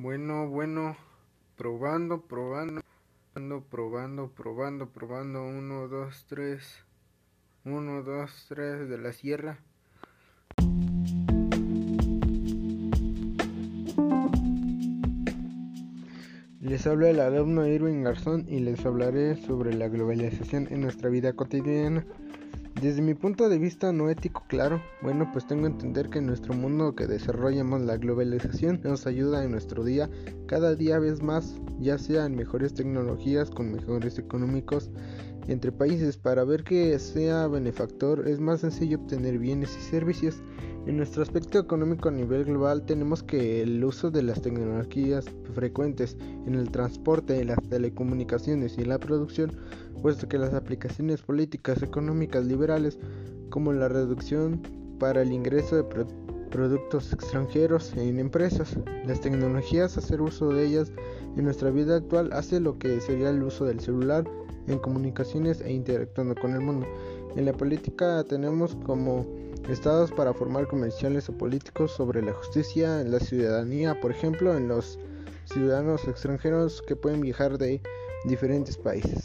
Bueno, bueno, probando, probando, probando, probando, probando, probando, uno, dos, tres, uno, dos, tres de la sierra. Les habla el alumno Irving Garzón y les hablaré sobre la globalización en nuestra vida cotidiana. Desde mi punto de vista no ético, claro, bueno, pues tengo que entender que en nuestro mundo que desarrollamos la globalización nos ayuda en nuestro día cada día vez más, ya sea en mejores tecnologías, con mejores económicos entre países. Para ver que sea benefactor es más sencillo obtener bienes y servicios. En nuestro aspecto económico a nivel global tenemos que el uso de las tecnologías frecuentes en el transporte, las telecomunicaciones y la producción, puesto que las aplicaciones políticas económicas liberales como la reducción para el ingreso de productos extranjeros en empresas, las tecnologías, hacer uso de ellas en nuestra vida actual hace lo que sería el uso del celular en comunicaciones e interactuando con el mundo. En la política tenemos como estados para formar comerciales o políticos sobre la justicia, la ciudadanía, por ejemplo, en los ciudadanos extranjeros que pueden viajar de diferentes países.